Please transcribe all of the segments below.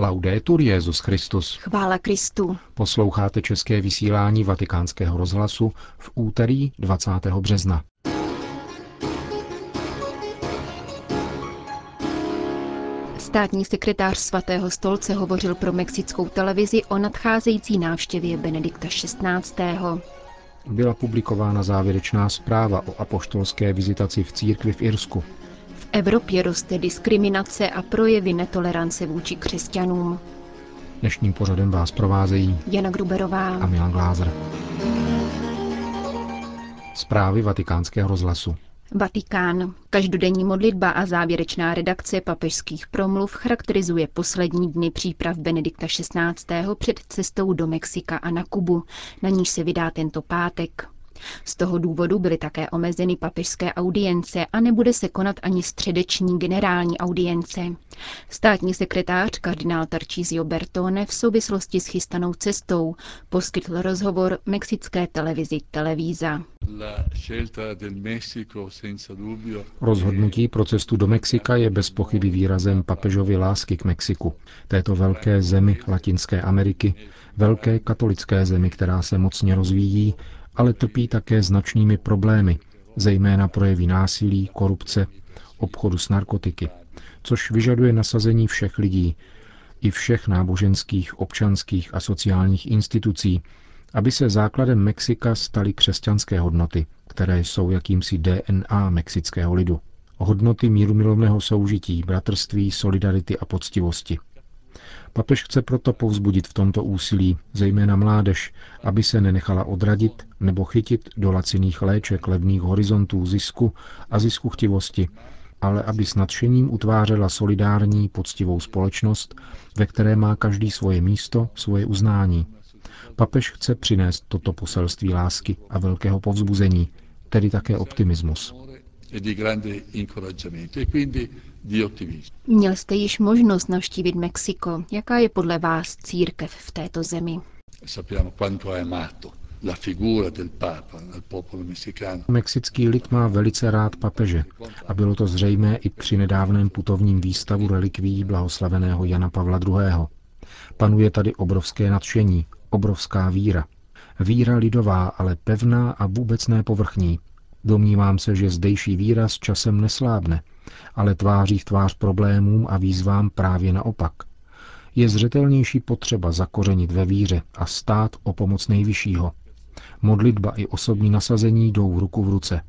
Laudetur Jezus Christus. Chvála Kristu. Posloucháte české vysílání Vatikánského rozhlasu v úterý 20. března. Státní sekretář svatého stolce hovořil pro mexickou televizi o nadcházející návštěvě Benedikta XVI. Byla publikována závěrečná zpráva o apoštolské vizitaci v církvi v Irsku. Evropě roste diskriminace a projevy netolerance vůči křesťanům. Dnešním pořadem vás provázejí Jana Gruberová a Milan Glázer. Zprávy vatikánského rozhlasu. Vatikán. Každodenní modlitba a závěrečná redakce papežských promluv charakterizuje poslední dny příprav Benedikta XVI. před cestou do Mexika a na Kubu, na níž se vydá tento pátek. Z toho důvodu byly také omezeny papežské audience a nebude se konat ani středeční generální audience. Státní sekretář kardinál Tarcísio Bertone v souvislosti s chystanou cestou poskytl rozhovor mexické televizi Televíza. Rozhodnutí pro cestu do Mexika je bez pochyby výrazem papežovy lásky k Mexiku, této velké zemi Latinské Ameriky, velké katolické zemi, která se mocně rozvíjí ale trpí také značnými problémy, zejména projevy násilí, korupce, obchodu s narkotiky, což vyžaduje nasazení všech lidí, i všech náboženských, občanských a sociálních institucí, aby se základem Mexika staly křesťanské hodnoty, které jsou jakýmsi DNA mexického lidu. Hodnoty míru milovného soužití, bratrství, solidarity a poctivosti. Papež chce proto povzbudit v tomto úsilí zejména mládež, aby se nenechala odradit nebo chytit do laciných léček levných horizontů zisku a zisku chtivosti, ale aby s nadšením utvářela solidární, poctivou společnost, ve které má každý svoje místo, svoje uznání. Papež chce přinést toto poselství lásky a velkého povzbuzení, tedy také optimismus. E di grande incoraggiamento. E quindi Měl jste již možnost navštívit Mexiko. Jaká je podle vás církev v této zemi? Mexický lid má velice rád papeže a bylo to zřejmé i při nedávném putovním výstavu relikví blahoslaveného Jana Pavla II. Panuje tady obrovské nadšení, obrovská víra. Víra lidová, ale pevná a vůbec nepovrchní. Domnívám se, že zdejší víra s časem neslábne, ale tváří v tvář problémům a výzvám právě naopak. Je zřetelnější potřeba zakořenit ve víře a stát o pomoc nejvyššího. Modlitba i osobní nasazení jdou ruku v ruce.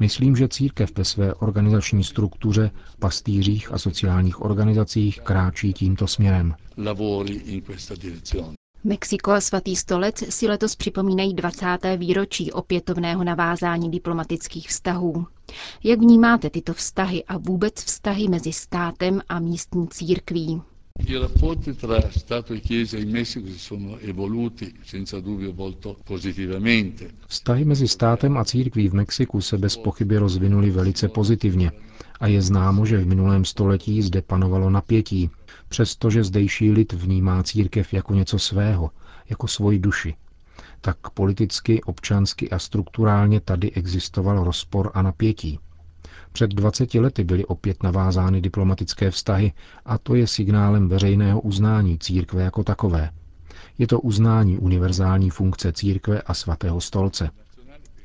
Myslím, že církev ve své organizační struktuře, pastýřích a sociálních organizacích kráčí tímto směrem. Mexiko a svatý stolec si letos připomínají 20. výročí opětovného navázání diplomatických vztahů. Jak vnímáte tyto vztahy a vůbec vztahy mezi státem a místní církví? I rapporti tra Stato e Chiesa in Messico si sono evoluti senza dubbio molto positivamente. Vztahy mezi státem a církví v Mexiku se bez pochyby rozvinuly velice pozitivně a je známo, že v minulém století zde panovalo napětí, přestože zdejší lid vnímá církev jako něco svého, jako svoji duši. Tak politicky, občansky a strukturálně tady existoval rozpor a napětí. Před 20 lety byly opět navázány diplomatické vztahy a to je signálem veřejného uznání církve jako takové. Je to uznání univerzální funkce církve a svatého stolce.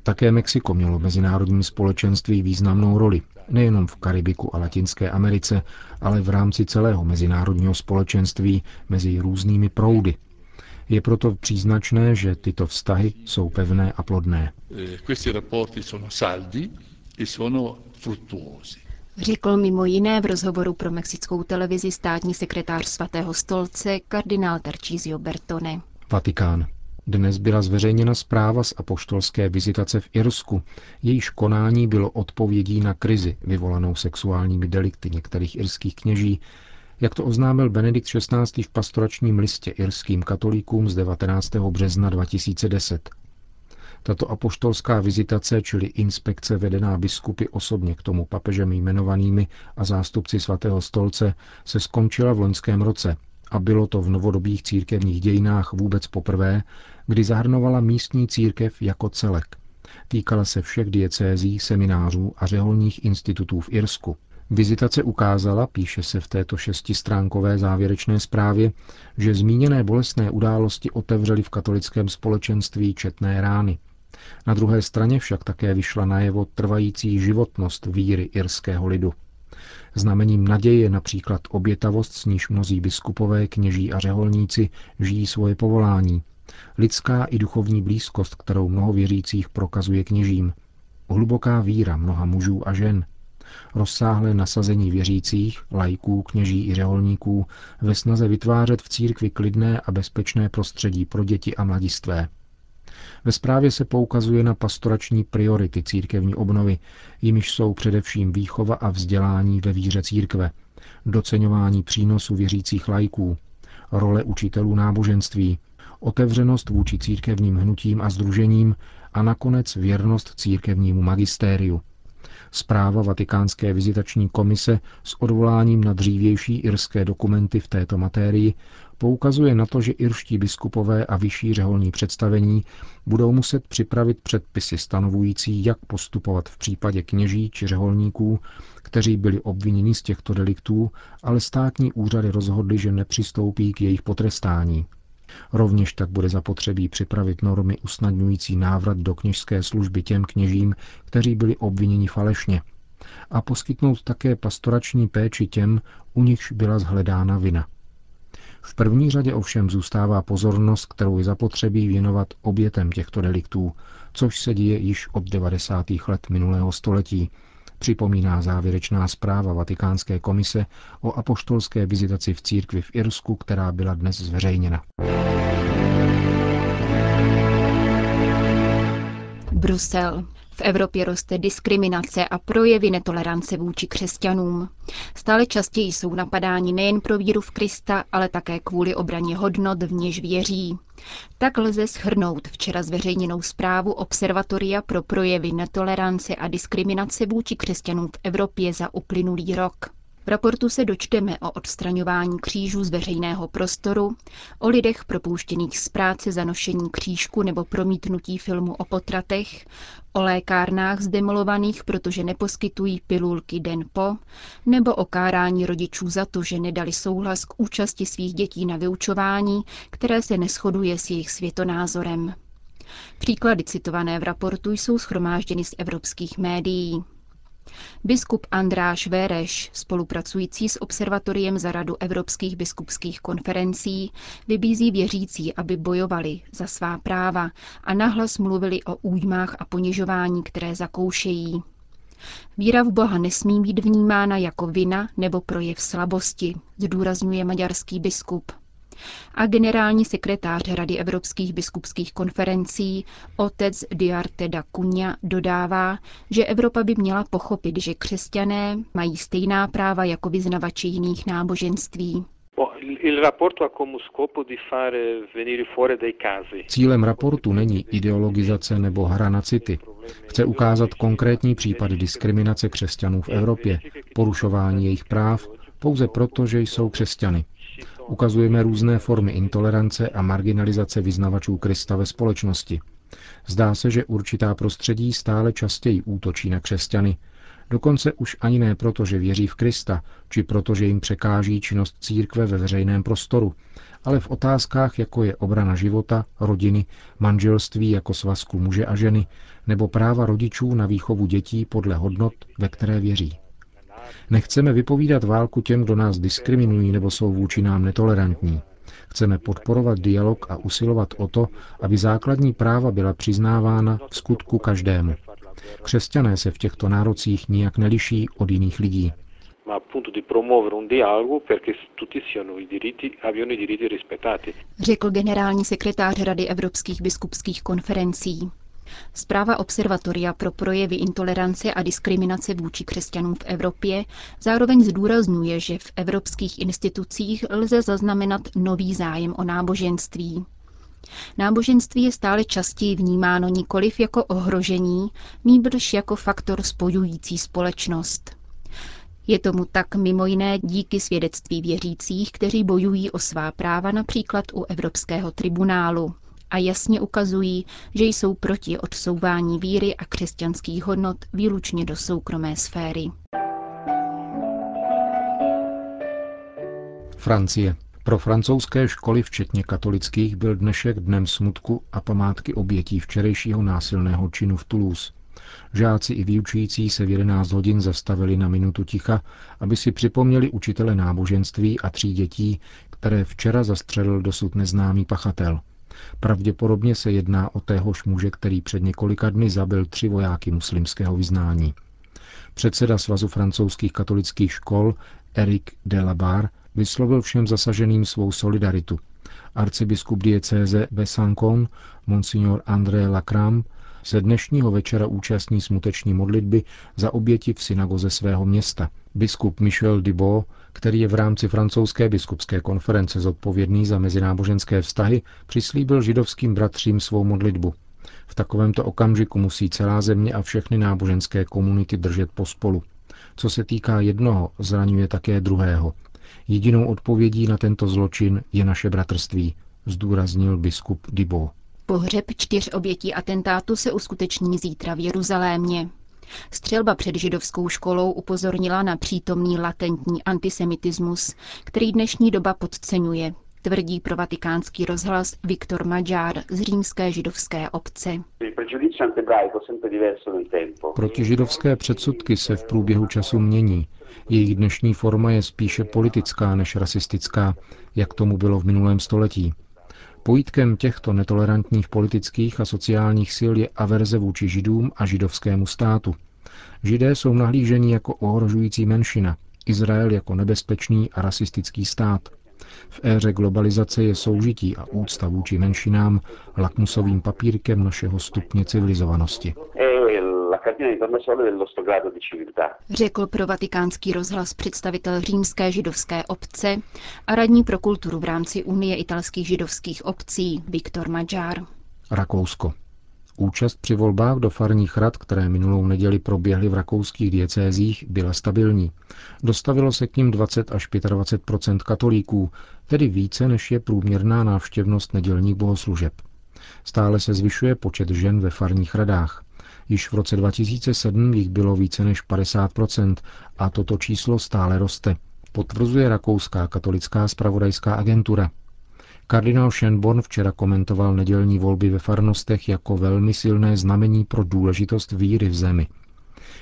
Také Mexiko mělo v mezinárodním společenství významnou roli, nejenom v Karibiku a Latinské Americe, ale v rámci celého mezinárodního společenství mezi různými proudy. Je proto příznačné, že tyto vztahy jsou pevné a plodné. E Řekl mimo jiné v rozhovoru pro mexickou televizi státní sekretář svatého stolce kardinál Tarcísio Bertone. Vatikán. Dnes byla zveřejněna zpráva z apoštolské vizitace v Irsku. Jejíž konání bylo odpovědí na krizi vyvolanou sexuálními delikty některých irských kněží, jak to oznámil Benedikt XVI. v pastoračním listě irským katolíkům z 19. března 2010. Tato apoštolská vizitace, čili inspekce vedená biskupy osobně k tomu papežem jmenovanými a zástupci svatého stolce, se skončila v loňském roce a bylo to v novodobých církevních dějinách vůbec poprvé, kdy zahrnovala místní církev jako celek. Týkala se všech diecézí, seminářů a řeholních institutů v Irsku. Vizitace ukázala, píše se v této šestistránkové závěrečné zprávě, že zmíněné bolestné události otevřely v katolickém společenství četné rány. Na druhé straně však také vyšla najevo trvající životnost víry irského lidu. Znamením naděje je například obětavost, s níž mnozí biskupové, kněží a řeholníci žijí svoje povolání, lidská i duchovní blízkost, kterou mnoho věřících prokazuje kněžím, hluboká víra mnoha mužů a žen, rozsáhlé nasazení věřících, lajků, kněží i řeholníků ve snaze vytvářet v církvi klidné a bezpečné prostředí pro děti a mladistvé. Ve zprávě se poukazuje na pastorační priority církevní obnovy, jimiž jsou především výchova a vzdělání ve víře církve, doceňování přínosu věřících lajků, role učitelů náboženství, otevřenost vůči církevním hnutím a združením a nakonec věrnost církevnímu magistériu. Zpráva Vatikánské vizitační komise s odvoláním na dřívější irské dokumenty v této matérii poukazuje na to, že irští biskupové a vyšší řeholní představení budou muset připravit předpisy stanovující, jak postupovat v případě kněží či řeholníků, kteří byli obviněni z těchto deliktů, ale státní úřady rozhodly, že nepřistoupí k jejich potrestání. Rovněž tak bude zapotřebí připravit normy usnadňující návrat do kněžské služby těm kněžím, kteří byli obviněni falešně, a poskytnout také pastorační péči těm, u nichž byla zhledána vina. V první řadě ovšem zůstává pozornost, kterou je zapotřebí věnovat obětem těchto deliktů, což se děje již od 90. let minulého století, připomíná závěrečná zpráva Vatikánské komise o apoštolské vizitaci v církvi v Irsku, která byla dnes zveřejněna. Brusel. V Evropě roste diskriminace a projevy netolerance vůči křesťanům. Stále častěji jsou napadáni nejen pro víru v Krista, ale také kvůli obraně hodnot, v něž věří. Tak lze schrnout včera zveřejněnou zprávu Observatoria pro projevy netolerance a diskriminace vůči křesťanům v Evropě za uplynulý rok. V raportu se dočteme o odstraňování křížů z veřejného prostoru, o lidech propouštěných z práce za nošení křížku nebo promítnutí filmu o potratech, o lékárnách zdemolovaných, protože neposkytují pilulky den po, nebo o kárání rodičů za to, že nedali souhlas k účasti svých dětí na vyučování, které se neschoduje s jejich světonázorem. Příklady citované v raportu jsou schromážděny z evropských médií. Biskup Andráš Véreš, spolupracující s Observatoriem za Radu evropských biskupských konferencí, vybízí věřící, aby bojovali za svá práva a nahlas mluvili o újmách a ponižování, které zakoušejí. Víra v Boha nesmí být vnímána jako vina nebo projev slabosti, zdůrazňuje maďarský biskup a generální sekretář Rady evropských biskupských konferencí otec Diarte da Cunha dodává, že Evropa by měla pochopit, že křesťané mají stejná práva jako vyznavači jiných náboženství. Cílem raportu není ideologizace nebo hra na city. Chce ukázat konkrétní případy diskriminace křesťanů v Evropě, porušování jejich práv, pouze proto, že jsou křesťany. Ukazujeme různé formy intolerance a marginalizace vyznavačů Krista ve společnosti. Zdá se, že určitá prostředí stále častěji útočí na křesťany, dokonce už ani ne proto, že věří v Krista, či proto, že jim překáží činnost církve ve veřejném prostoru, ale v otázkách, jako je obrana života, rodiny, manželství jako svazku muže a ženy, nebo práva rodičů na výchovu dětí podle hodnot, ve které věří. Nechceme vypovídat válku těm, kdo nás diskriminují nebo jsou vůči nám netolerantní. Chceme podporovat dialog a usilovat o to, aby základní práva byla přiznávána v skutku každému. Křesťané se v těchto nárocích nijak neliší od jiných lidí. Řekl generální sekretář Rady evropských biskupských konferencí. Zpráva Observatoria pro projevy intolerance a diskriminace vůči křesťanům v Evropě zároveň zdůrazňuje, že v evropských institucích lze zaznamenat nový zájem o náboženství. Náboženství je stále častěji vnímáno nikoliv jako ohrožení, nýbrž jako faktor spojující společnost. Je tomu tak mimo jiné díky svědectví věřících, kteří bojují o svá práva například u Evropského tribunálu a jasně ukazují, že jsou proti odsouvání víry a křesťanských hodnot výlučně do soukromé sféry. Francie. Pro francouzské školy, včetně katolických, byl dnešek dnem smutku a památky obětí včerejšího násilného činu v Toulouse. Žáci i vyučující se v 11 hodin zastavili na minutu ticha, aby si připomněli učitele náboženství a tří dětí, které včera zastřelil dosud neznámý pachatel. Pravděpodobně se jedná o téhož muže, který před několika dny zabil tři vojáky muslimského vyznání. Předseda Svazu francouzských katolických škol Eric Delabar vyslovil všem zasaženým svou solidaritu. Arcibiskup diecéze Besancon, monsignor André Lacram, se dnešního večera účastní smuteční modlitby za oběti v synagoze svého města. Biskup Michel Dibot, který je v rámci francouzské biskupské konference zodpovědný za mezináboženské vztahy, přislíbil židovským bratřím svou modlitbu. V takovémto okamžiku musí celá země a všechny náboženské komunity držet pospolu. Co se týká jednoho, zraňuje také druhého. Jedinou odpovědí na tento zločin je naše bratrství, zdůraznil biskup Dibo. Pohřeb čtyř obětí atentátu se uskuteční zítra v Jeruzalémě. Střelba před židovskou školou upozornila na přítomný latentní antisemitismus, který dnešní doba podceňuje, tvrdí pro vatikánský rozhlas Viktor Madžár z římské židovské obce. Protižidovské předsudky se v průběhu času mění. Jejich dnešní forma je spíše politická než rasistická, jak tomu bylo v minulém století. Pojítkem těchto netolerantních politických a sociálních sil je averze vůči židům a židovskému státu. Židé jsou nahlíženi jako ohrožující menšina, Izrael jako nebezpečný a rasistický stát. V éře globalizace je soužití a úcta vůči menšinám lakmusovým papírkem našeho stupně civilizovanosti. Řekl pro vatikánský rozhlas představitel římské židovské obce a radní pro kulturu v rámci Unie italských židovských obcí Viktor Madžár. Rakousko. Účast při volbách do farních rad, které minulou neděli proběhly v rakouských diecézích, byla stabilní. Dostavilo se k ním 20 až 25% katolíků, tedy více než je průměrná návštěvnost nedělních bohoslužeb. Stále se zvyšuje počet žen ve farních radách. Již v roce 2007 jich bylo více než 50% a toto číslo stále roste, potvrzuje Rakouská katolická spravodajská agentura. Kardinál Schönborn včera komentoval nedělní volby ve farnostech jako velmi silné znamení pro důležitost víry v zemi.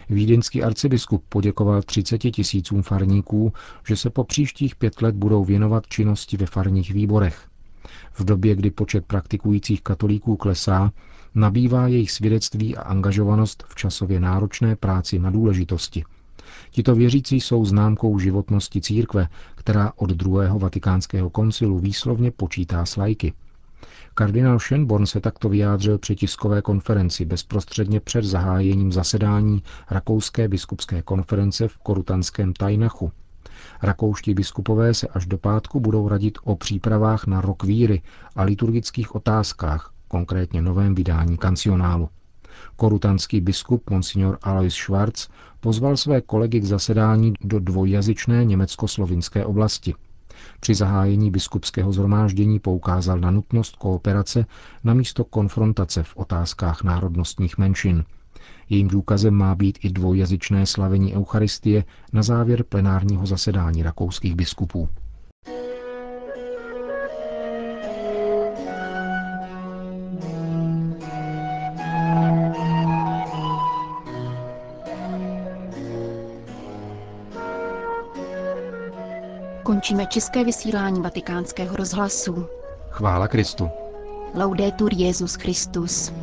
Vídeňský arcibiskup poděkoval 30 tisícům farníků, že se po příštích pět let budou věnovat činnosti ve farních výborech. V době, kdy počet praktikujících katolíků klesá, nabývá jejich svědectví a angažovanost v časově náročné práci na důležitosti. Tito věřící jsou známkou životnosti církve, která od druhého vatikánského koncilu výslovně počítá s lajky. Kardinál Schönborn se takto vyjádřil při tiskové konferenci bezprostředně před zahájením zasedání Rakouské biskupské konference v korutanském Tajnachu. Rakouští biskupové se až do pátku budou radit o přípravách na rok víry a liturgických otázkách, konkrétně novém vydání kancionálu. Korutanský biskup Monsignor Alois Schwarz pozval své kolegy k zasedání do dvojjazyčné německo-slovinské oblasti. Při zahájení biskupského zhromáždění poukázal na nutnost kooperace na místo konfrontace v otázkách národnostních menšin. Jejím důkazem má být i dvojjazyčné slavení Eucharistie na závěr plenárního zasedání rakouských biskupů. Končíme české vysílání vatikánského rozhlasu. Chvála Kristu. Laudetur Jezus Christus.